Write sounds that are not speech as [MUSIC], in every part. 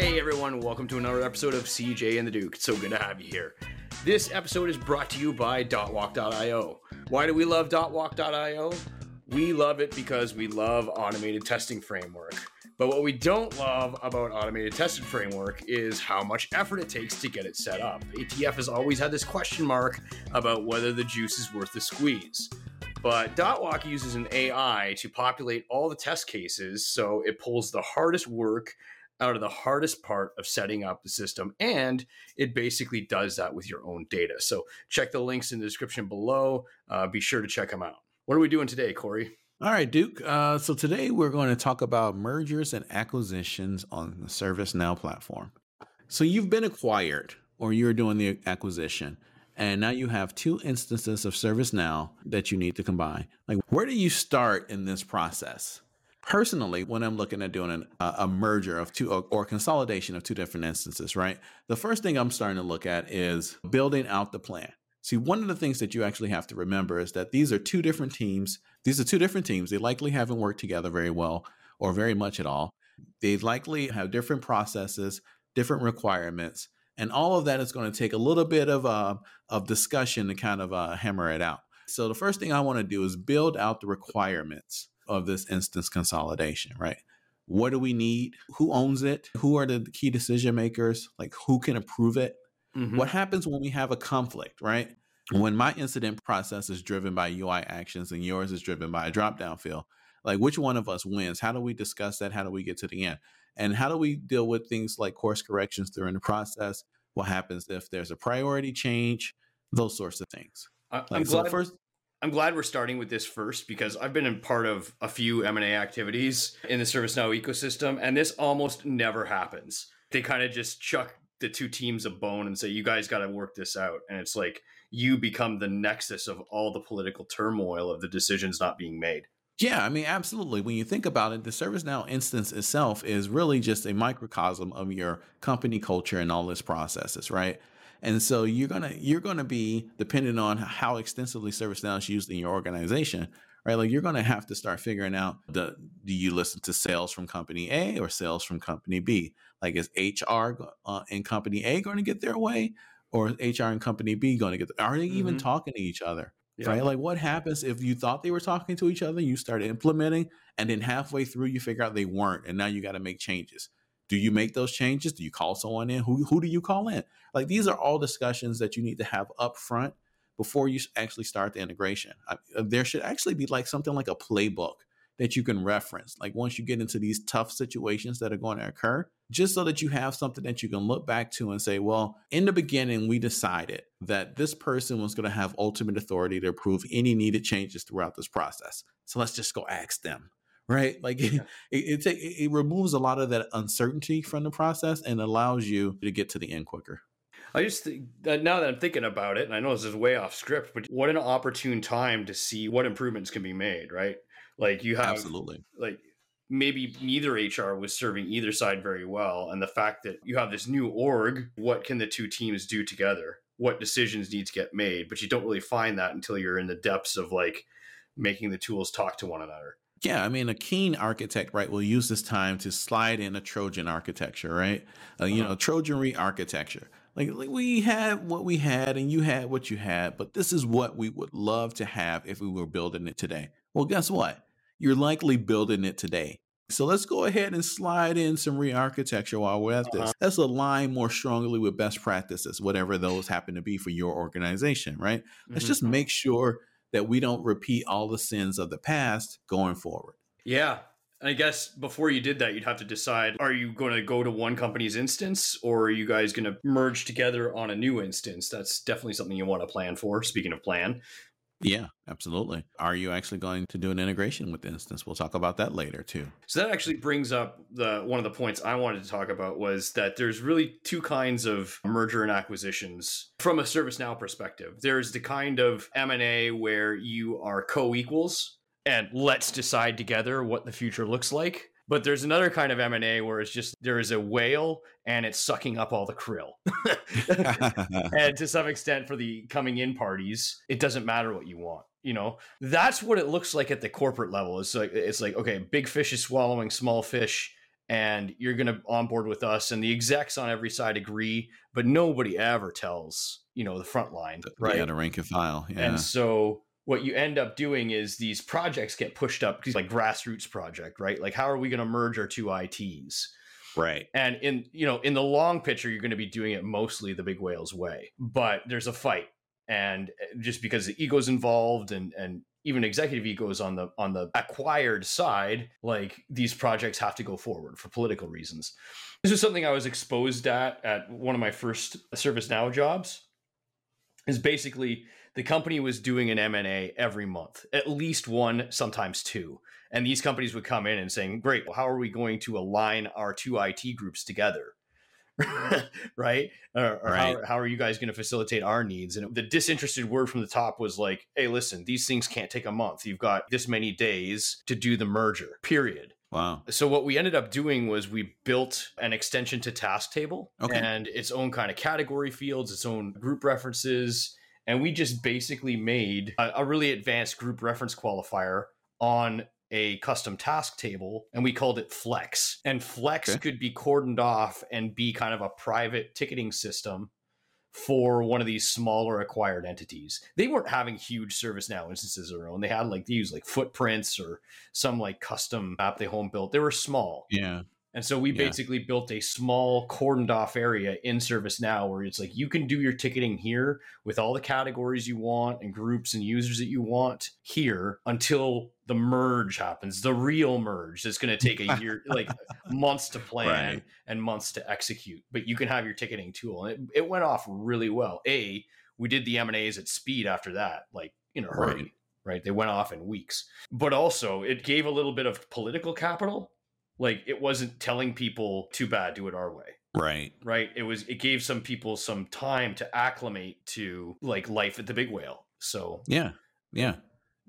Hey everyone, welcome to another episode of CJ and the Duke. It's so good to have you here. This episode is brought to you by Dotwalk.io. Why do we love Dotwalk.io? We love it because we love automated testing framework. But what we don't love about automated testing framework is how much effort it takes to get it set up. ATF has always had this question mark about whether the juice is worth the squeeze. But Dotwalk uses an AI to populate all the test cases, so it pulls the hardest work out of the hardest part of setting up the system. And it basically does that with your own data. So check the links in the description below. Uh, be sure to check them out. What are we doing today, Corey? All right, Duke. Uh, so today we're going to talk about mergers and acquisitions on the ServiceNow platform. So you've been acquired or you're doing the acquisition. And now you have two instances of ServiceNow that you need to combine. Like, where do you start in this process? Personally when i'm looking at doing an, a merger of two or, or, consolidation of two different instances right? The first thing i'm starting to look at is building out the plan. See one of the things that you actually have to remember is that these are two different teams. These are two different teams. They likely haven't worked together very well or very much at all. They likely have different processes different requirements and all of that is going to take a little bit of uh, of discussion to kind of uh, hammer it out. So the first thing i want to do is build out the requirements of this instance consolidation, right? What do we need? Who owns it? Who are the key decision makers? Like who can approve it? Mm-hmm. What happens when we have a conflict, right? When my incident process is driven by UI actions and yours is driven by a drop down field, like which one of us wins? How do we discuss that? How do we get to the end? And how do we deal with things like course corrections during the process? What happens if there's a priority change? Those sorts of things. I, am like, glad. So first, I'm glad we're starting with this first because I've been a part of a few M&A activities in the ServiceNow ecosystem and this almost never happens. They kind of just chuck the two teams a bone and say you guys got to work this out and it's like you become the nexus of all the political turmoil of the decisions not being made. Yeah, I mean, absolutely. When you think about it, the ServiceNow instance itself is really just a microcosm of your company culture and all its processes, right? And so you're gonna you're gonna be depending on how extensively ServiceNow is used in your organization, right? Like you're gonna have to start figuring out the do you listen to sales from company A or sales from company B? Like is HR uh, in company A going to get their way, or HR in company B going to get? Are they even mm-hmm. talking to each other? Yeah. Right? Like what happens if you thought they were talking to each other, you start implementing, and then halfway through you figure out they weren't, and now you got to make changes. Do you make those changes? Do you call someone in? Who who do you call in? Like these are all discussions that you need to have up front before you actually start the integration. I, uh, there should actually be like something like a playbook that you can reference. Like once you get into these tough situations that are going to occur, just so that you have something that you can look back to and say, well, in the beginning, we decided that this person was going to have ultimate authority to approve any needed changes throughout this process. So let's just go ask them right? [LAUGHS] Like yeah. it, it, it, it removes a lot of that uncertainty from the process and allows you to get to the end quicker. I just think uh, now that I'm thinking about it, and I know this is way off script, but what an opportune time to see what improvements can be made, right? Like you have absolutely like maybe neither HR was serving either side very well, and the fact that you have this new org, what can the two teams do together? What decisions need to get made? But you don't really find that until you're in the depths of like making the tools talk to one another. Yeah, I mean, a keen architect, right, will use this time to slide in a Trojan architecture, right? Uh, you uh-huh. know, Trojanry architecture. Like, like, we had what we had and you had what you had, but this is what we would love to have if we were building it today. Well, guess what? You're likely building it today. So let's go ahead and slide in some re-architecture while we're at this. Uh-huh. Let's align more strongly with best practices, whatever those happen to be for your organization, right? Mm-hmm. Let's just make sure that we don't repeat all the sins of the past going forward. Yeah. I guess before you did that, you'd have to decide are you going to go to one company's instance or are you guys going to merge together on a new instance? That's definitely something you want to plan for. Speaking of plan, yeah, absolutely. Are you actually going to do an integration with instance? We'll talk about that later too. So that actually brings up the one of the points I wanted to talk about was that there's really two kinds of merger and acquisitions from a ServiceNow perspective. There's the kind of M&A where you are co-equals and let's decide together what the future looks like. But there's another kind of M&A where it's just there is a whale and it's sucking up all the krill. [LAUGHS] and to some extent for the coming in parties, it doesn't matter what you want. You know, that's what it looks like at the corporate level. It's like it's like okay, big fish is swallowing small fish and you're going to onboard with us and the execs on every side agree but nobody ever tells you know the front line right Yeah, the rank and file. Yeah. and so what you end up doing is these projects get pushed up because like grassroots project right? Like how are we going to merge our two its right. and in you know in the long picture you're going to be doing it mostly the big whales way but there's a fight. And uh, just because the ego's involved and and even executive egos on the on the acquired side like these projects have to go forward for political reasons. This is something i was exposed at at one of my first servicenow jobs is basically the company was doing an m&a every month at least one sometimes two. And these companies would come in and saying great well, how are we going to align our two it groups together? [LAUGHS] Right? Or, or Right. How, how are you guys going to facilitate our needs? And the disinterested word from the top was like hey listen these things can't take a month. You've got this many days to do the merger period Wow. so what we ended up doing was we built an extension to task table Okay. and its own kind of category fields its own group references and we just basically made a, a really advanced group reference qualifier on a custom task table and we called it flex and flex Okay. could be cordoned off and be kind of a private ticketing system for one of these smaller acquired entities. They weren't having huge ServiceNow instances of their own. They had like they used like footprints or some like custom app they home built. They were small. Yeah. And so we Yeah. basically built a small cordoned off area in ServiceNow where it's like you can do your ticketing here with all the categories you want and groups and users that you want here until the merge happens, the real merge that's going to take a [LAUGHS] year, like months to plan Right. and months to execute. But you can have your ticketing tool. And it, it went off really well. A, we did the M&As at speed after that, like in a hurry. Right. Right. They went off in weeks. But also, it gave a little bit of political capital like it wasn't telling people too bad do it our way Right. right it was it gave some people some time to acclimate to like life at the big whale so Yeah. Yeah.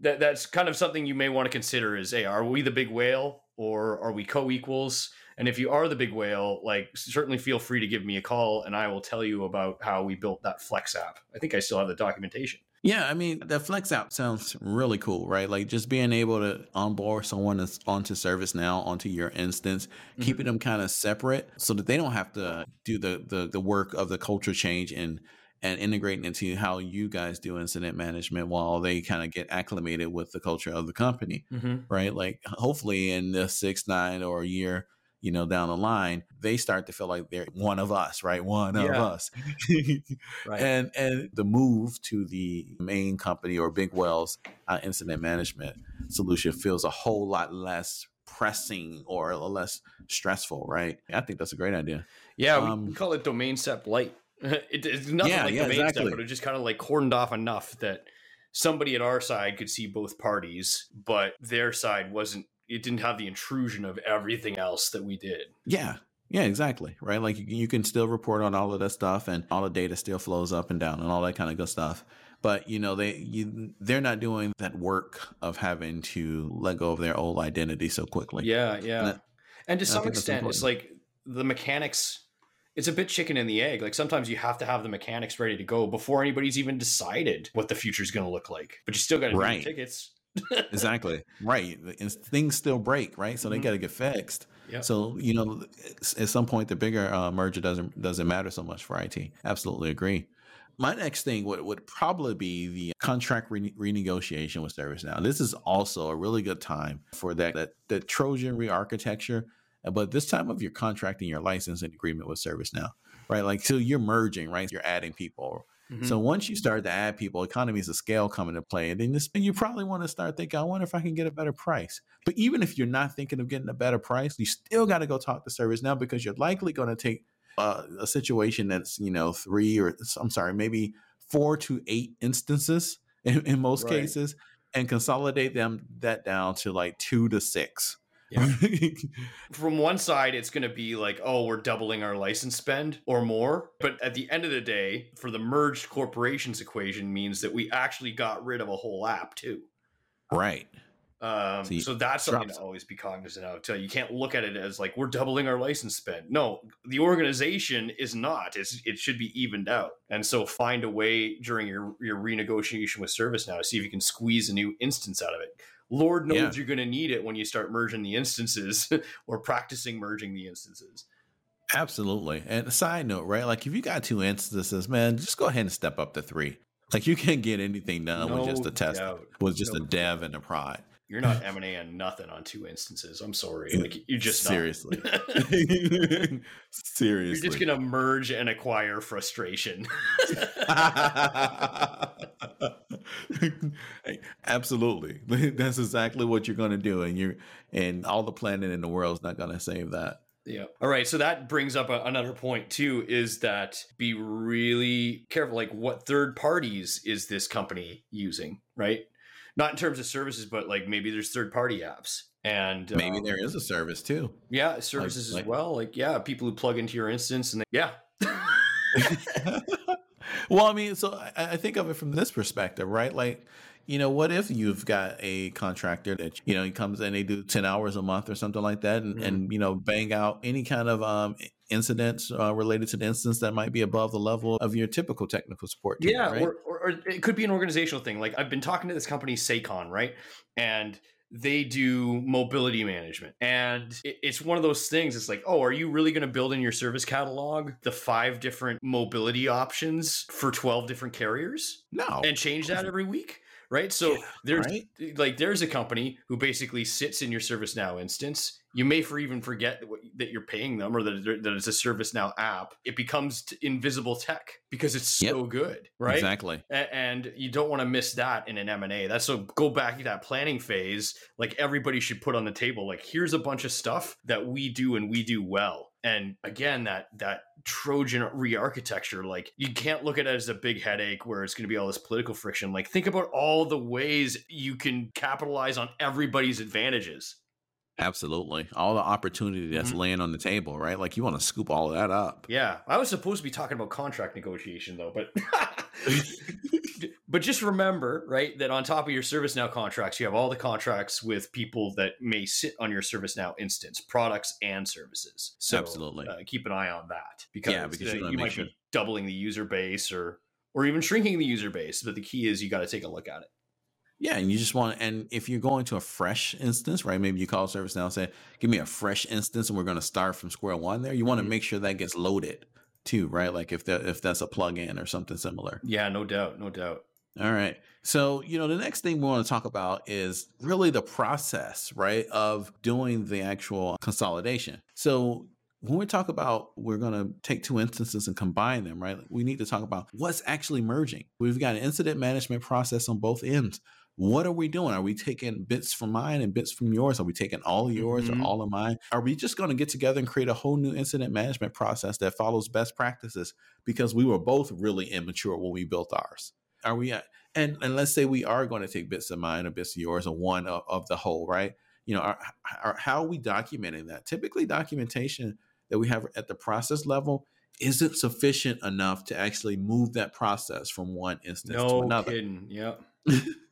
That that's kind of something you may want to consider is hey are we the big whale or are we co-equals? And if you are the big whale like certainly feel free to give me a call and i will tell you about how we built that flex app. I think i still have the documentation. Yeah, I mean, the Flex app sounds really cool, right? Like just being able to onboard someone that's onto ServiceNow, onto your instance, mm-hmm. keeping them kind of separate so that they don't have to do the, the the work of the culture change and and integrating into how you guys do incident management while they kind of get acclimated with the culture of the company, mm-hmm. right? Like hopefully in the six, nine, or a year, you know, down the line, they start to feel like they're one of us, right? One of us. [LAUGHS] right and and the move to the main company or big wells uh, incident management solution feels a whole lot less pressing or less stressful right i think that's a great idea Yeah, we, Um, we call it domain sep light. [LAUGHS] it, it's nothing Yeah, like yeah, main exactly. step, but it just kind of like cordoned off enough that somebody at our side could see both parties, but their side wasn't. It didn't have the intrusion of everything else that we did. yeah yeah exactly right like you, you can still report on all of that stuff and all the data still flows up and down and all that kind of good stuff but you know they you they're not doing that work of having to let go of their old identity so quickly Yeah, yeah. that- And to some extent, it's like the mechanics. It's a bit chicken and the egg. Like sometimes you have to have the mechanics ready to go before anybody's even decided what the future is going to look like. But you still got to Right. tickets. [LAUGHS] exactly right and things still break right so they Mhm. got to get fixed Yep. so you know at some point the bigger uh, merger doesn't doesn't matter so much for it absolutely agree my next thing would, would probably be the contract re- renegotiation with ServiceNow. This is also a really good time for that that, that Trojan re-architecture, but this time of your contracting your license and agreement with ServiceNow, right? Like so you're merging, right? You're adding people, Mhm. so once you start to add people, economies of scale come into play, and then this, you probably want to start thinking, I wonder if I can get a better price. But even if you're not thinking of getting a better price, you still got to go talk to ServiceNow because you're likely going to take uh, a situation that's you know three or I'm sorry, maybe four to eight instances [LAUGHS] in, in most Right. cases, and consolidate them that down to like two to six. Yeah. [LAUGHS] [LAUGHS] from one side it's going to be like oh we're doubling our license spend or more but at the end of the day for the merged corporations equation means that we actually got rid of a whole app too right. um, So so that's something to always be cognizant of too. you can't look at it as like we're doubling our license spend no the organization is not it's, it should be evened out and so find a way during your, your renegotiation with ServiceNow to see if you can squeeze a new instance out of it Lord knows Yeah. you're going to need it when you start merging the instances [LAUGHS] or practicing merging the instances. Absolutely. And a side note, right? Like if you got two instances, man, just go ahead and step up to three. Like you can't get anything done with just a test, doubt. with just No a dev and a prod. You're not M and A on nothing on two instances. I'm sorry. Like you're just not. seriously, Seriously. [LAUGHS] [LAUGHS] You're just gonna merge and acquire frustration. Absolutely, [LAUGHS] that's exactly what you're going to do, and you're and all the planning in the world is not going to save that. Yeah. All right. So that brings up a, another point too is that be really careful. Like, what third parties is this company using? Right. Not in terms of services, but like maybe there's third party apps and Maybe um, there is a service too. yeah services like- as well. Like yeah, people who plug into your instance and they, yeah. [LAUGHS] [LAUGHS] well, I mean, so I, I think of it from this perspective, right? Like, you know, what if you've got a contractor that you know he comes in, they do ten hours a month or something like that, and, Mhm. and you know bang out any kind of um, incidents uh, related to the instance that might be above the level of your typical technical support team, Yeah, right? or, or, or it could be an organizational thing. Like I've been talking to this company, Sakon, right? And they do mobility management. And it's one of those things. It's like, oh, are you really going to build in your service catalog the five different mobility options for 12 different carriers no, and change that every week? Right. So Yeah, there's right? Eh, like there's a company who basically sits in your ServiceNow instance. You may for even forget that you're paying them or that, that it's a ServiceNow app. It becomes invisible tech because it's so good, right? exactly. And you don't want to miss that in an m&a that's so go back to that planning phase like everybody should put on the table like here's a bunch of stuff that we do and we do well and again that that trojan re-architecture like you can't look at it as a big headache where it's going to be all this political friction. Like think about all the ways you can capitalize on everybody's advantages Absolutely. All the opportunity that's Mhm. laying on the table, right? Like you want to scoop all of that up. yeah i was supposed to be talking about contract negotiation though but [LAUGHS] [LAUGHS] but just remember, right, that on top of your ServiceNow contracts, you have all the contracts with people that may sit on your ServiceNow instance, products and services. So Absolutely. uh, keep an eye on that because, Yeah, because uh, you you might sure- be doubling the user base or or even shrinking the user base. But the key is you got to take a look at it. Yeah, and you just want, and if you're going to a fresh instance, right? Maybe you call ServiceNow and say, "Give me a fresh instance," and we're going to start from square one. There, you want to Mhm. make sure that gets loaded too, right? Like if that if that's a plugin or something similar. Yeah, no doubt, no doubt. All right. So, you know, the next thing we want to talk about is really the process, right, of doing the actual consolidation. So, when we talk about we're going to take two instances and combine them, right, we need to talk about what's actually merging. We've got an incident management process on both ends. What are we doing? Are we taking bits from mine and bits from yours? Are we taking all of yours Mhm. or all of mine? Are we just going to get together and create a whole new incident management process that follows best practices because we were both really immature when we built ours? Are we at, and and let's say we are going to take bits of mine or bits of yours or one of, of the whole, right? You know, how are we documenting that? Typically, documentation that we have at the process level isn't sufficient enough to actually move that process from one instance to No another kidding. Yeah. [LAUGHS]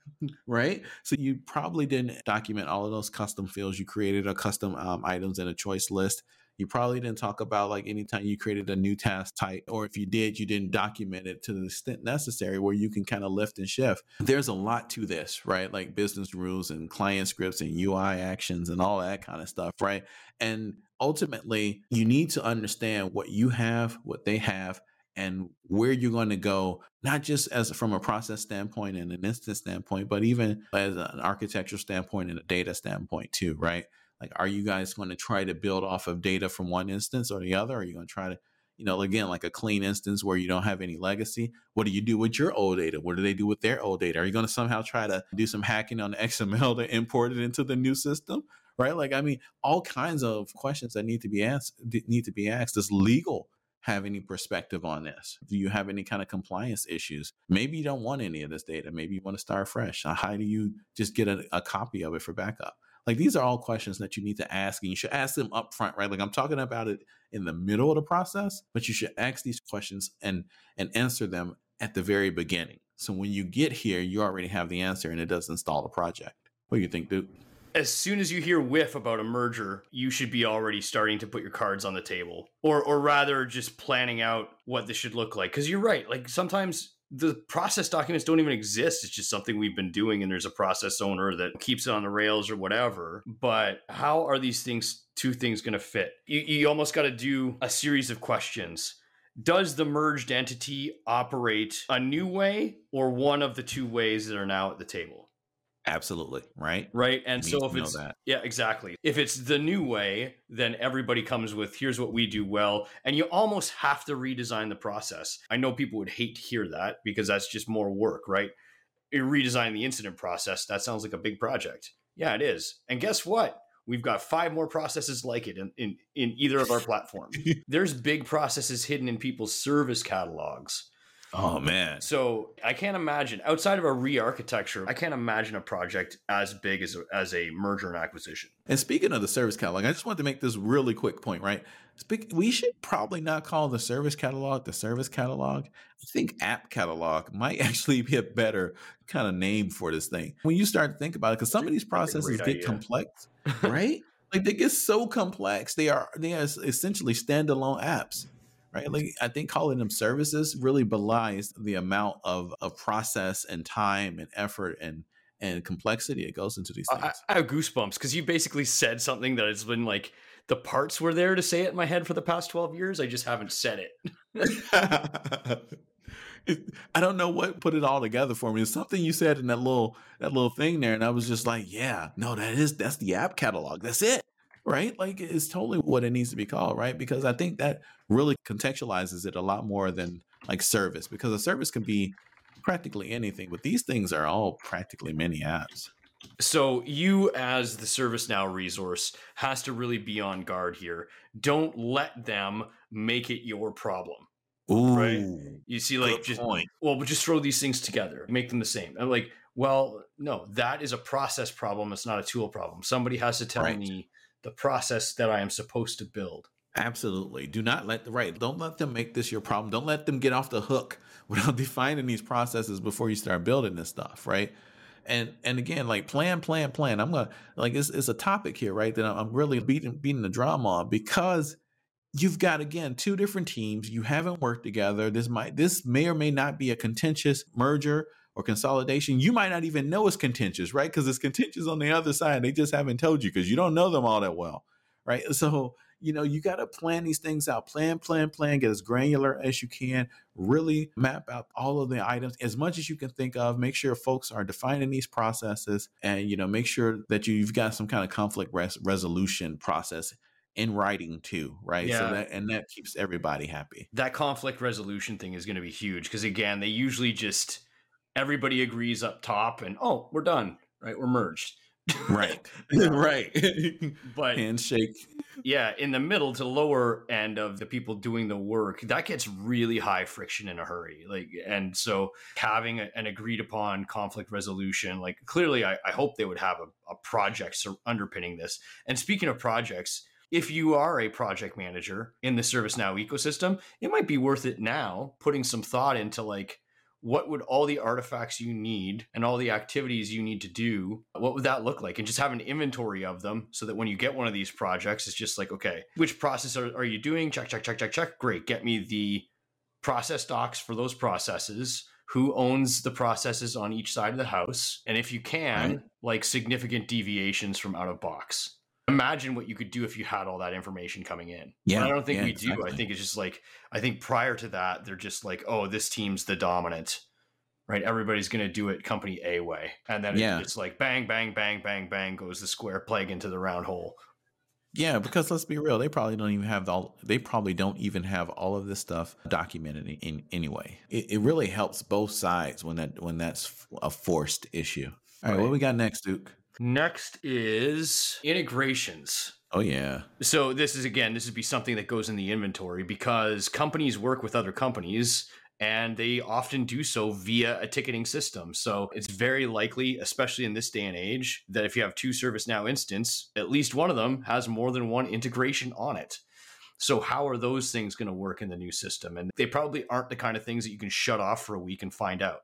right? So you probably didn't document all of those custom fields you created a custom um, items in a choice list. You probably didn't talk about like anytime you created a new task type, or if you did, you didn't document it to the extent necessary where you can kind of lift and shift. There's a lot to this, right? Like business rules and client scripts and UI actions and all that kind of stuff, right? And ultimately, you need to understand what you have, what they have, and where you're going to go, not just as from a process standpoint and an instance standpoint, but even as an architecture standpoint and a data standpoint too, right? Like, are you guys going to try to build off of data from one instance or the other? Are you going to try to, you know, again, like a clean instance where you don't have any legacy? What do you do with your old data? What do they do with their old data? Are you going to somehow try to do some hacking on [LAUGHS] the XML to import it into the new system? Right? Like, I mean, all kinds of questions that need to be asked need to be asked. Does legal have any perspective on this? Do you have any kind of compliance issues? Maybe you don't want any of this data. Maybe you want to start fresh. How do you just get a, a copy of it for backup? Like these are all questions that you need to ask, and you should ask them up front, right? Like I'm talking about it in the middle of the process, but you should ask these questions and and answer them at the very beginning. So when you get here, you already have the answer, and it does install the project. What do you think, dude? As soon as you hear whiff about a merger, you should be already starting to put your cards on the table, or or rather, just planning out what this should look like. Because you're right. Like sometimes the process documents don't even exist. It's just something we've been doing, and there's a process owner that keeps it on the rails or whatever. But how are these things, two things, going to fit? You, you almost got to do a series of questions. Does the merged entity operate a new way or one of the two ways that are now at the table? Absolutely. Right. Right. And so if it's that. yeah, exactly. If it's the new way, then everybody comes with here's what we do well. And you almost have to redesign the process. I know people would hate to hear that because that's just more work, right? You redesign the incident process. That sounds like a big project. Yeah, it is. And guess what? We've got five more processes like it in, in, in either of our platforms. [LAUGHS] There's big processes hidden in people's service catalogs Oh man. So I can't imagine outside of a re-architecture, I can't imagine a project as big as a, as a merger and acquisition. And speaking of the service catalog, I just want to make this really quick point, right? Speak, we should probably not call the service catalog the service catalog. I think app catalog might [LAUGHS] actually be a better kind of name for this thing. When you start to think about it, because some of these processes get idea. complex, [LAUGHS] right? like they get so complex, they are they are essentially standalone apps right? Like I think calling them services really belies the amount of, of process and time and effort and and complexity it goes into these things. I, I have goosebumps because you basically said something that has been like the parts were there to say it in my head for the past 12 years. I just haven't said it. [LAUGHS] I don't know what put it all together for me. It's something you said in that little that little thing there, and I was just like, "Yeah, no, that is that's the app catalog. That's it." Right? Like it's totally what it needs to be called, right? Because I think that really contextualizes it a lot more than like service, because a service can be practically anything, but these things are all practically many apps. So you as the ServiceNow resource has to really be on guard here. Don't let them make it your problem. Ooh, right? You see, like just point. well, but just throw these things together, make them the same. I'm like, well, no, that is a process problem. It's not a tool problem. Somebody has to tell right. me the process that I am supposed to build. Absolutely. Do not let the right. Don't let them make this your problem. Don't let them get off the hook [LAUGHS] without defining these processes before you start building this stuff, right? And and again, like plan, plan, plan. I'm gonna like it's it's a topic here, right? That I'm really beating beating the drum on because you've got again two different teams. You haven't worked together. This might this may or may not be a contentious merger or consolidation, you might not even know it's contentious, right? Because it's contentious on the other side. They just haven't told you because you don't know them all that well, right? So, you know, you got to plan these things out, plan, plan, plan, get as granular as you can, really map out all of the items as much as you can think of. Make sure folks are defining these processes and, you know, make sure that you've got some kind of conflict res- resolution process in writing too, right? Yeah. So that and that keeps everybody happy. That conflict resolution thing is going to be huge because again, they usually just everybody agrees up top and oh we're done right? We're merged. Right. [LAUGHS] [LAUGHS] Right. But handshake. Yeah in the middle to lower end of the people doing the work that gets really high friction in a hurry like and so having a, an agreed upon conflict resolution like clearly i, I hope they would have a, a project underpinning this. And speaking of projects if you are a project manager in the ServiceNow ecosystem, it might be worth it now putting some thought into like, what would all the artifacts you need and all the activities you need to do what would that look like? And just have an inventory of them so that when you get one of these projects it's just like okay which process are, are you doing? Check check check check check. Great. Get me the process docs for those processes. Who owns the processes on each side of the house? And if you can right. like significant deviations from out of box imagine what you could do if you had all that information coming in. Yeah, but I don't think yeah, we do. exactly. I think it's just like I think prior to that, they're just like, oh, this team's the dominant, right? Everybody's going to do it company A way, and then Yeah. it's like bang, bang, bang, bang, bang goes the square peg into the round hole. Yeah, because let's be real, they probably don't even have all. They probably don't even have all of this stuff documented in, in anyway. It, it really helps both sides when that when that's a forced issue. All right, what we got next, Duke? Next is integrations. Oh yeah, So this is again, this would be something that goes in the inventory because companies work with other companies and they often do so via a ticketing system. So it's very likely, especially in this day and age, that if you have two ServiceNow instance, at least one of them has more than one integration on it. So how are those things going to work in the new system? And they probably aren't the kind of things that you can shut off for a week and find out.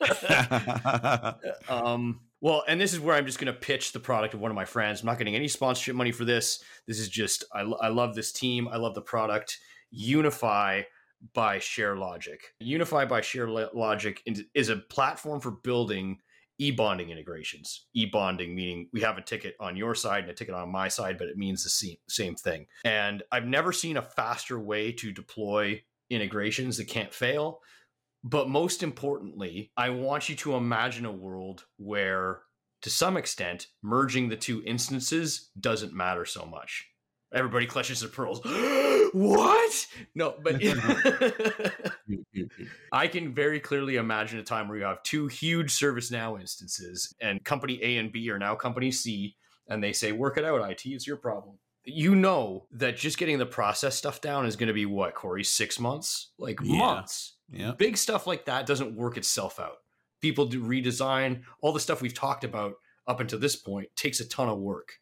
[LAUGHS] [LAUGHS] Um, well, and this is where I'm just going to pitch the product of one of my friends. I'm not getting any sponsorship money for this. This is just, I, I love this team. I love the product. Unifi by ShareLogic. Unifi by ShareLogic is a platform for building e-bonding integrations. E-bonding meaning we have a ticket on your side and a ticket on my side, but it means the same, same thing. And I've never seen a faster way to deploy integrations that can't fail. But most importantly, I want you to imagine a world where, to some extent, merging the two instances doesn't matter so much. Everybody clutches their pearls. [GASPS] what? No, but [LAUGHS] I can very clearly imagine a time where you have two huge ServiceNow instances, and company A and B are now company C, and they say, "Work it out, IT. It's your problem." You know that just getting the process stuff down is going to be what, Corey? Six months, like yeah. months. Yeah. Big stuff like that doesn't work itself out. People do redesign all the stuff we've talked about up until this point takes a ton of work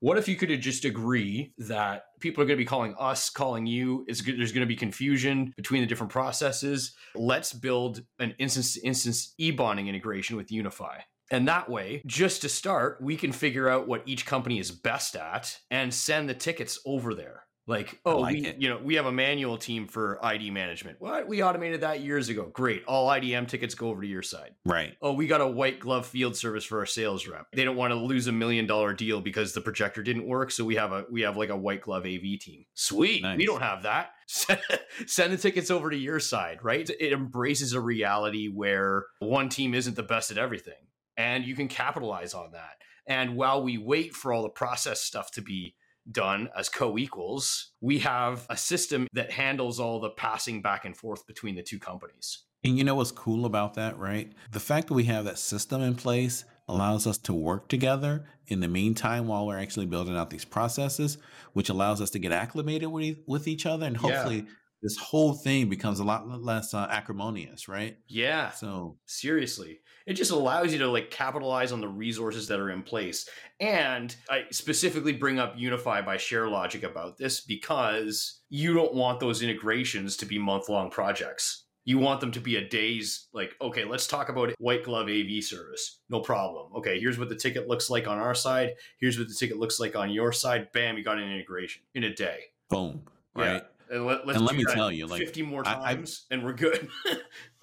what if you could just agree that people are going to be calling us, calling you? Is there's going to be confusion between the different processes? Let's build an instance to instance e-bonding integration with Unifi. And that way, just to start, we can figure out what each company is best at and send the tickets over there. Like, oh, like we, it. you know, we have a manual team for ID management. What? We automated that years ago. Great. All IDM tickets go over to your side. Right. Oh, we got a white glove field service for our sales rep. They don't want to lose a million dollar deal because the projector didn't work, so we have a we have like a white glove AV team. Sweet. Nice. We don't have that. [LAUGHS] Send the tickets over to your side, right? It embraces a reality where one team isn't the best at everything, and you can capitalize on that. And while we wait for all the process stuff to be done as co-equals, we have a system that handles all the passing back and forth between the two companies. And you know what's cool about that, right? The fact that we have that system in place allows us to work together in the meantime while we're actually building out these processes, which allows us to get acclimated with, with each other and hopefully yeah this whole thing becomes a lot less uh, acrimonious, right? Yeah. So seriously, it just allows you to like capitalize on the resources that are in place. And I specifically bring up Unifi by ShareLogic about this because you don't want those integrations to be month long projects. You want them to be a day's like, okay, let's talk about white glove AV service. No problem. Okay, here's what the ticket looks like on our side. Here's what the ticket looks like on your side. Bam, you got an integration in a day. Boom. Right. Yeah. And let, us and let me tell you, like 50 more times I, and we're good.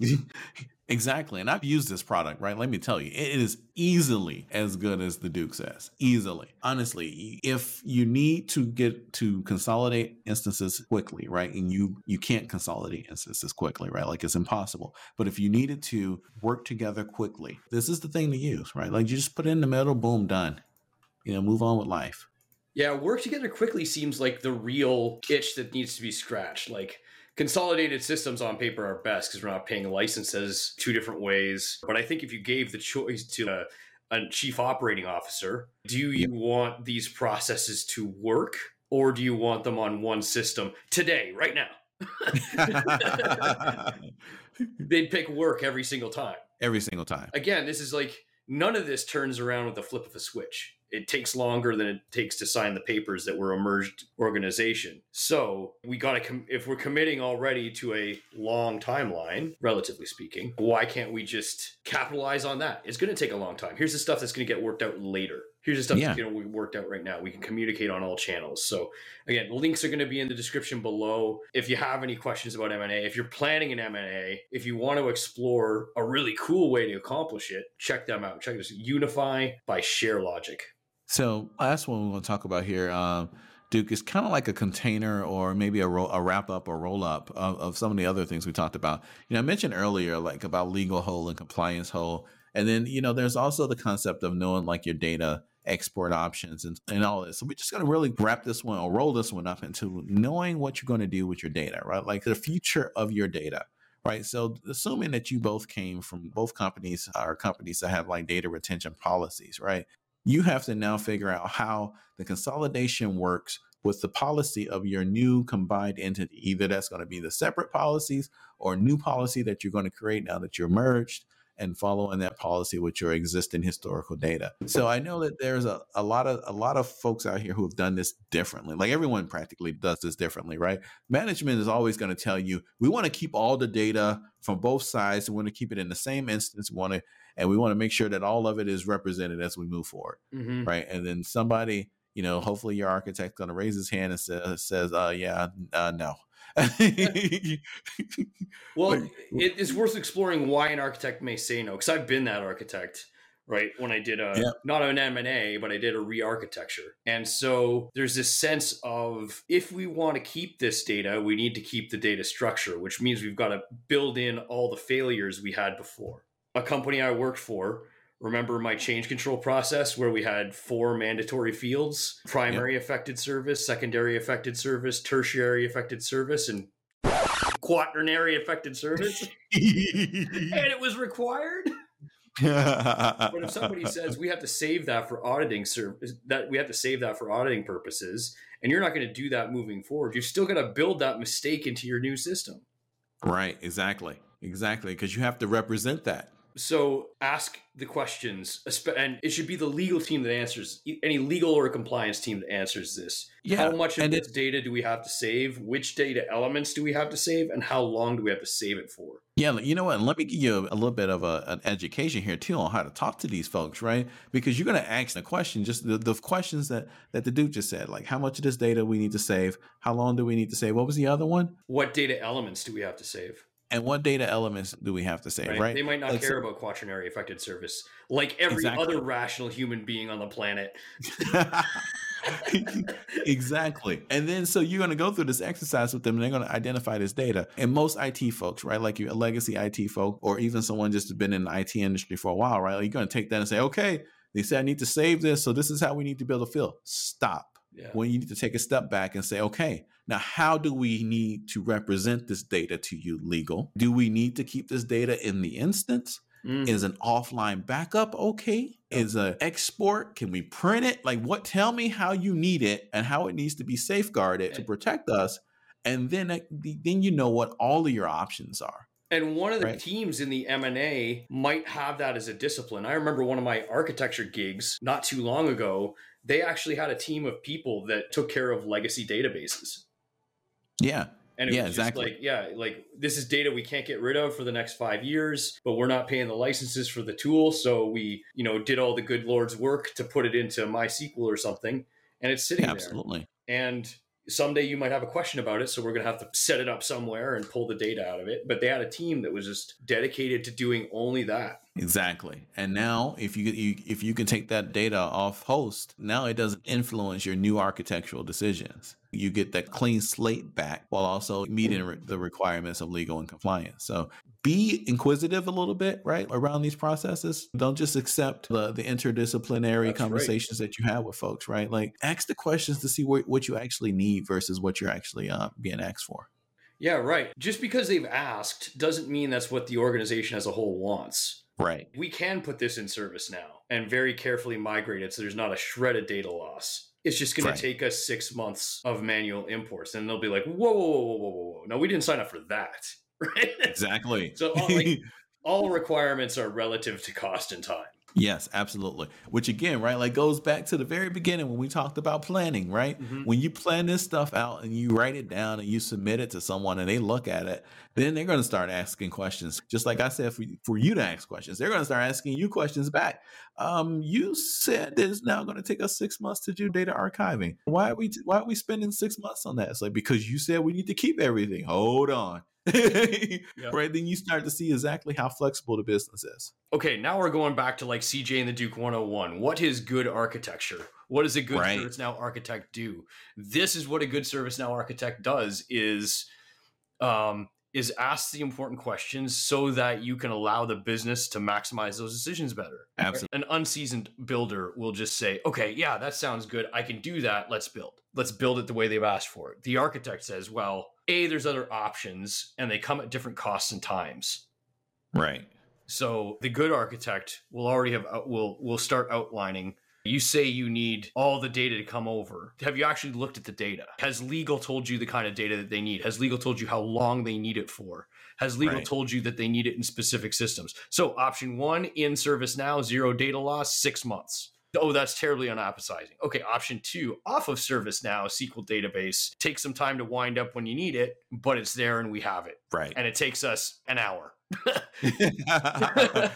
[LAUGHS] [LAUGHS] exactly. And I've used this product, right? Let me tell you, it is easily as good as the Duke says. Easily. Honestly, if you need to get to consolidate instances quickly, right? And you you can't consolidate instances quickly, right? Like it's impossible. But if you needed to work together quickly, this is the thing to use, right? Like you just put it in the middle, boom, done. You know, move on with life. Yeah, work together quickly seems like the real itch that needs to be scratched. Like consolidated systems on paper are best because we're not paying licenses two different ways. But I think if you gave the choice to a, a chief operating officer, do you want these processes to work or do you want them on one system today, right now? [LAUGHS] They'd pick work every single time. Every single time. Again, this is like none of this turns around with the flip of a switch it takes longer than it takes to sign the papers that we're a merged organization. So we got to, com- if we're committing already to a long timeline, relatively speaking, why can't we just capitalize on that? It's going to take a long time. Here's the stuff that's going to get worked out later. Here's the stuff yeah. that's going to be worked out right now. We can communicate on all channels. So again, links are going to be in the description below. If you have any questions about M&A, if you're planning an M&A, if you want to explore a really cool way to accomplish it, check them out. Check this Unifi by ShareLogic. So last one we want to talk about here, um, Duke, is kind of like a container or maybe a, a wrap up or roll up of, of, some of the other things we talked about. You know, I mentioned earlier like about legal hole and compliance hole, and then you know there's also the concept of knowing like your data export options and, and all this. So we're just going to really wrap this one or roll this one up into knowing what you're going to do with your data, right? Like the future of your data right? So assuming that you both came from both companies are companies that have like data retention policies, right? You have to now figure out how the consolidation works with the policy of your new combined entity. Either that's going to be the separate policies or new policy that you're going to create now that you're merged and following that policy with your existing historical data. So I know that there's a, a lot of a lot of folks out here who have done this differently. Like everyone practically does this differently, right? Management is always going to tell you we want to keep all the data from both sides. We want to keep it in the same instance. We want to and we want to make sure that all of it is represented as we move forward, mm-hmm. right? And then somebody you know, hopefully your architect's going to raise his hand and says, says uh, yeah, uh, no. [LAUGHS] well, it is worth exploring why an architect may say no, because I've been that architect right when i did a yeah. not an m&a but i did a re-architecture and so there's this sense of if we want to keep this data we need to keep the data structure which means we've got to build in all the failures we had before a company i worked for. Remember my change control process where we had four mandatory fields primary yep. affected service secondary affected service tertiary affected service and quaternary affected service? [LAUGHS] And it was required? [LAUGHS] But if somebody says we have to save that for auditing service that we have to save that for auditing purposes and you're not going to do that moving forward you're still going to build that mistake into your new system. Right exactly exactly because you have to represent that so ask the questions, and it should be the legal team that answers any legal or compliance team that answers this. Yeah, how much of this it, data do we have to save? Which data elements do we have to save, and how long do we have to save it for? Yeah, you know what? And let me give you a, little bit of a, an education here too on how to talk to these folks, right? Because you're going to ask the question, just the, the questions that that the dude just said, like how much of this data we need to save, how long do we need to save? What was the other one? What data elements do we have to save? And what data elements do we have to say, right? right? They might not like, care so, about quaternary affected service, like every exactly. other rational human being on the planet. [LAUGHS] exactly. And then so you're going to go through this exercise with them and they're going to identify this data. And most IT folks, right, like you a legacy IT folk, or even someone just has been in the IT industry for a while, right? Like you're going to take that and say, okay, they said I need to save this. So this is how we need to build a field. Stop. Yeah. When you need to take a step back and say, okay, now, how do we need to represent this data to you legal? Do we need to keep this data in the instance? Mm. Is an offline backup okay? Is an export? Can we print it? Like, what? Tell me how you need it and how it needs to be safeguarded to protect us, and then then you know what all of your options are. And one of the right. teams in the M&A might have that as a discipline. I remember one of my architecture gigs not too long ago. They actually had a team of people that took care of legacy databases. Yeah. And it yeah, was exactly. like, yeah, like this is data we can't get rid of for the next five years, but we're not paying the licenses for the tool. So we, you know, did all the good Lord's work to put it into MySQL or something. And it's sitting yeah, there. Absolutely. And someday you might have a question about it. So we're going to have to set it up somewhere and pull the data out of it. But they had a team that was just dedicated to doing only that. Exactly. And now if you, you if you can take that data off host, now it doesn't influence your new architectural decisions you get that clean slate back while also meeting the requirements of legal and compliance. So be inquisitive a little bit, right, around these processes. Don't just accept the, the interdisciplinary That's conversations right. that you have with folks, right? Like ask the questions to see what, what you actually need versus what you're actually uh, being asked for. Yeah, right. Just because they've asked doesn't mean that's what the organization as a whole wants. Right. We can put this in ServiceNow and very carefully migrate it so there's not a shred of data loss it's just going right. to take us six months of manual imports and they'll be like whoa whoa whoa whoa whoa whoa no we didn't sign up for that [LAUGHS] right exactly so all, like, [LAUGHS] all requirements are relative to cost and time Yes, absolutely. Which again, right, like goes back to the very beginning when we talked about planning, right? Mm-hmm. When you plan this stuff out and you write it down and you submit it to someone and they look at it, then they're going to start asking questions. Just like I said, for, for you to ask questions, they're going to start asking you questions back. Um, you said that it's now going to take us six months to do data archiving. Why are we why are we spending six months on that? It's like because you said we need to keep everything. Hold on. [LAUGHS] Right. Then you start to see exactly how flexible the business is. Okay, now we're going back to like CJ and the Duke 101. What is good architecture? What does a good right. ServiceNow architect do? This is what a good ServiceNow architect does is um, is ask the important questions so that you can allow the business to maximize those decisions better. Absolutely. An unseasoned builder will just say, okay, yeah, that sounds good. I can do that. Let's build. Let's build it the way they've asked for it. The architect says, well, A, there's other options and they come at different costs and times. Right. So the good architect will already have, uh, will, will start outlining you say you need all the data to come over. Have you actually looked at the data? Has legal told you the kind of data that they need? Has legal told you how long they need it for? Has legal right. told you that they need it in specific systems? So, option one in ServiceNow, zero data loss, six months. Oh, that's terribly unappetizing. Okay, option two, off of ServiceNow, SQL database, takes some time to wind up when you need it, but it's there and we have it. Right. And it takes us an hour. [LAUGHS] [LAUGHS]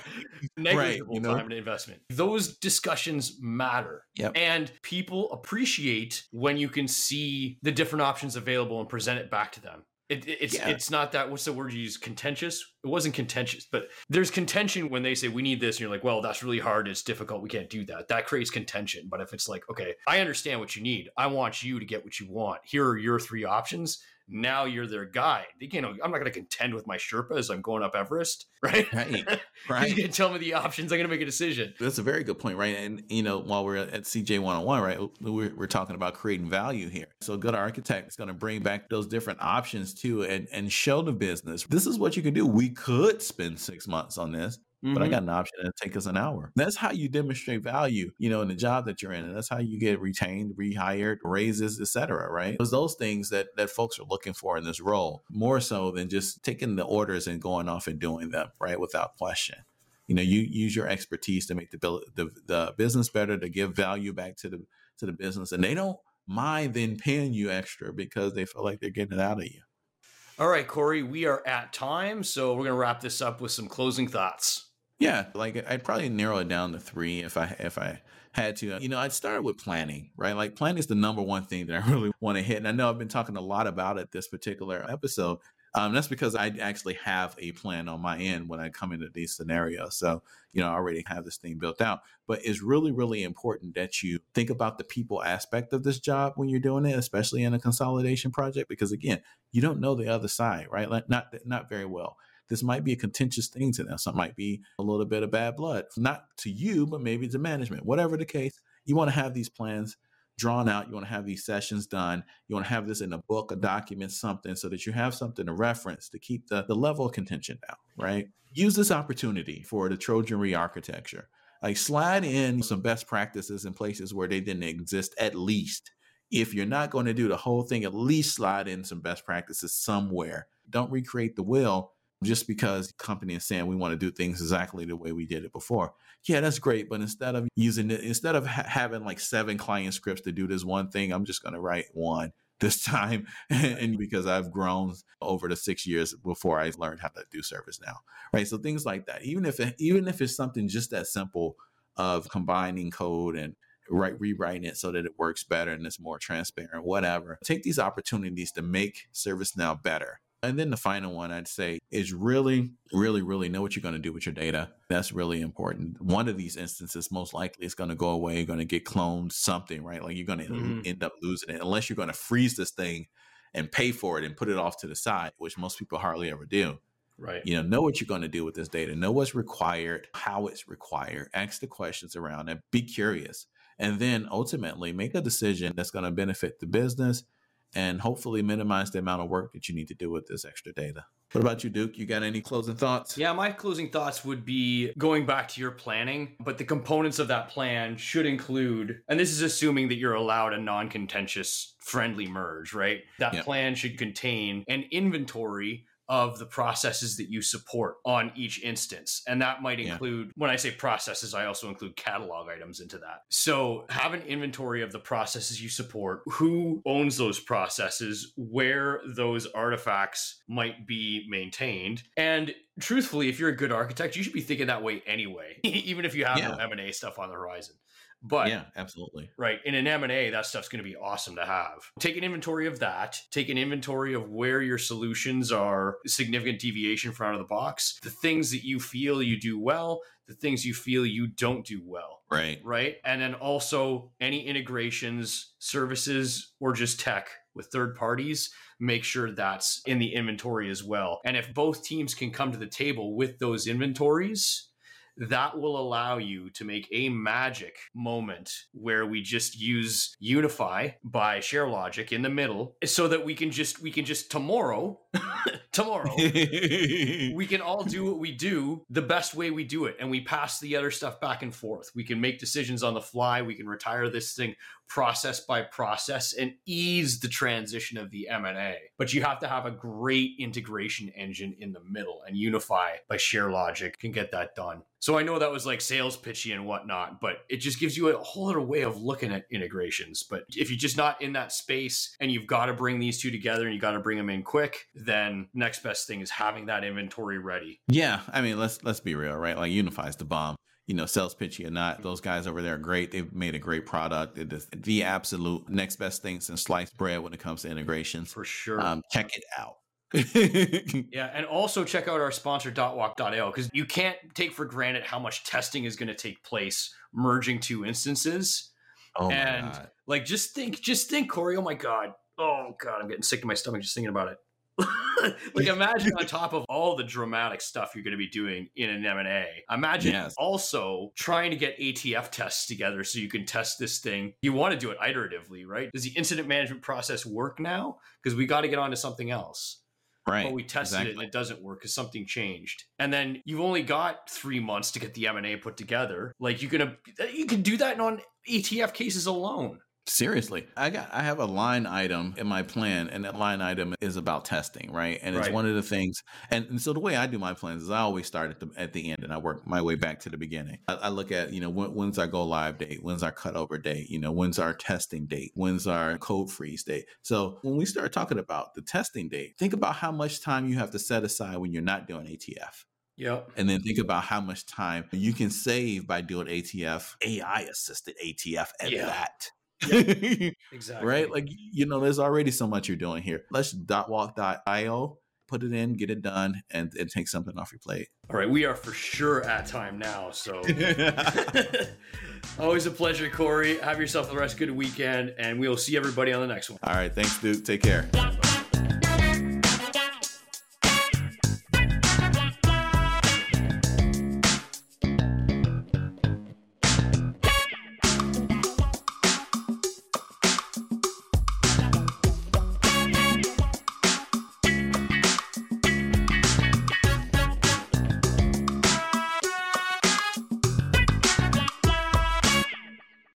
Negligible Right, you know? time and investment. Those discussions matter. Yep. And people appreciate when you can see the different options available and present it back to them. It, it- it's Yeah. it's not that what's the word you use? Contentious? It wasn't contentious but there's contention when they say we need this and you're like well that's really hard. It's difficult. We can't do that. That creates contention. But if it's like okay i understand what you need. I want you to get what you want. Here are your three options now you're their guide they can't i'm not going to contend with my sherpa as i'm going up everest [LAUGHS] right Right. [LAUGHS] He's Right. going to tell me the options i'm going to make a decision That's a very good point, right? And you know, while we're at CJ 101, right, we're, we're talking about creating value here. So, a good architect is going to bring back those different options too, and and show the business this is what you can do. We could spend six months on this, but I Mhm. got an option that take us an hour. That's how you demonstrate value, you know, in the job that you're in, and that's how you get retained, rehired, raises, etc. Right? It's those things that that folks are looking for in this role, more so than just taking the orders and going off and doing them, right, without question. You know, you use your expertise to make the the, the business better, to give value back to the to the business, and they don't mind then paying you extra because they feel like they're getting it out of you. all right corey we are at time so we're going to wrap this up with some closing thoughts Yeah, like I'd probably narrow it down to three if I if I had to. You know, I'd start with planning, right? Like planning is the number one thing that I [LAUGHS] really want to hit. And I know I've been talking a lot about it this particular episode. Um, that's because I actually have a plan on my end when I come into these scenarios. So, you know, I already have this thing built out. But it's really, really important that you think about the people aspect of this job when you're doing it, especially in a consolidation project, because again, you don't know the other side, right? Like not not very well this might be a contentious thing to them. Some might be a little bit of bad blood, not to you, but maybe to management. Whatever the case, you want to have these plans drawn out. You want to have these sessions done. You want to have this in a book, a document, something, so that you have something to reference to keep the, the level of contention down, right? Use this opportunity for the Trojan re architecture. Like slide in some best practices in places where they didn't exist, at least. If you're not going to do the whole thing, at least slide in some best practices somewhere. Don't recreate the wheel just because the company is saying we want to do things exactly the way we did it before. Yeah, that's great, but instead of using it, instead of ha- having like seven client scripts to do this one thing, I'm just going to write one [LAUGHS] this time, and because I've grown over the six years before I learned how to do ServiceNow, right? So things like that. Even if it, even if it's something just that simple of combining code and right rewriting it so that it works better and it's more transparent, whatever. Take these opportunities to make ServiceNow better. And then the final one I'd say is really, really, really know what you're going to do with your data. That's really important. One of these instances, most likely, is going to go away. You're going to get cloned, something, right? Like you're going to Mhm. end up losing it unless you're going to freeze this thing and pay for it and put it off to the side, which most people hardly ever do. right You know, know what you're going to do with this data, know what's required, how it's required, ask the questions around it, be curious, and then ultimately make a decision that's going to benefit the business and hopefully minimize the amount of work that you need to do with this extra data. What about you, Duke? You got any closing thoughts? Yeah, my closing thoughts would be going back to your planning, but the components of that plan should include, and this is assuming that you're allowed a non contentious friendly merge, right? That plan should contain an inventory of the processes that you support on each instance. And that might Yeah. include, when I say processes, I also include catalog items into that. So have an inventory of the processes you support, who owns those processes, where those artifacts might be maintained. And truthfully, if you're a good architect, you should be thinking that way anyway, [LAUGHS] even if you have no M&A stuff on the horizon. But yeah, absolutely. Right. In an M&A, that stuff's going to be awesome to have. Take an inventory of that. Take an inventory of where your solutions are significant deviation from out of the box. The things that you feel you do well, the things you feel you don't do well. Right. Right. And then also any integrations, services, or just tech with third parties, make sure that's in the inventory as well. And if both teams can come to the table with those inventories, that will allow you to make a magic moment where we just use Unifi by ShareLogic in the middle so that we can just we can just tomorrow [LAUGHS] tomorrow [LAUGHS] we can all do what we do the best way we do it. And we pass the other stuff back and forth. We can make decisions on the fly. We can retire this thing process by process and ease the transition of the m&a but you have to have a great integration engine in the middle and Unifi by ShareLogic can get that done So I know that was like sales pitchy and whatnot, but it just gives you a whole other way of looking at integrations. But if you're just not in that space and you've got to bring these two together and you got to bring them in quick, then next best thing is having that inventory ready. Yeah, I mean, let's let's be real, right? Like Unifi's the bomb. You know, sales pitchy or not, those guys over there are great. They've made a great product. It is the absolute next best thing since sliced bread when it comes to integrations. For sure. Um, check it out. [LAUGHS] yeah, and also check out our sponsor dotwalk.io because you can't take for granted how much testing is going to take place merging two instances. Oh and my god. like just think just think Corey, oh my god. Oh god, I'm getting sick to my stomach just thinking about it. [LAUGHS] like imagine on [LAUGHS] top of all the dramatic stuff you're going to be doing in an M&A. Imagine Yes. also trying to get ATF tests together so you can test this thing. You want to do it iteratively, right? Does the incident management process work now? Because we got to get on to something else. Right. But we tested it and it doesn't work because something changed. And then you've only got three months to get the M&A put together. Like you can you can do that on ATF cases alone. Seriously, I got I have a line item in my plan, and that line item is about testing, right? And it's one of the things. And, and so the way I do my plans is I always start at the at the end, and I work my way back to the beginning. I, I look at you know when, when's our go live date, when's our cutover date, you know when's our testing date, when's our code freeze date. So when we start talking about the testing date, think about how much time you have to set aside when you're not doing ATF. Yep. And then think about how much time you can save by doing ATF, AI assisted ATF at Yeah. that. [LAUGHS] Exactly. right? Like, you know, there's already so much you're doing here. Let's dotwalk.io, put it in, get it done, and, and take something off your plate. All right, we are for sure at time now. So [LAUGHS] [LAUGHS] always a pleasure, Corey. Have yourself the rest of a good weekend, and we will see everybody on the next one. All right. Thanks, Duke. Take care. Dot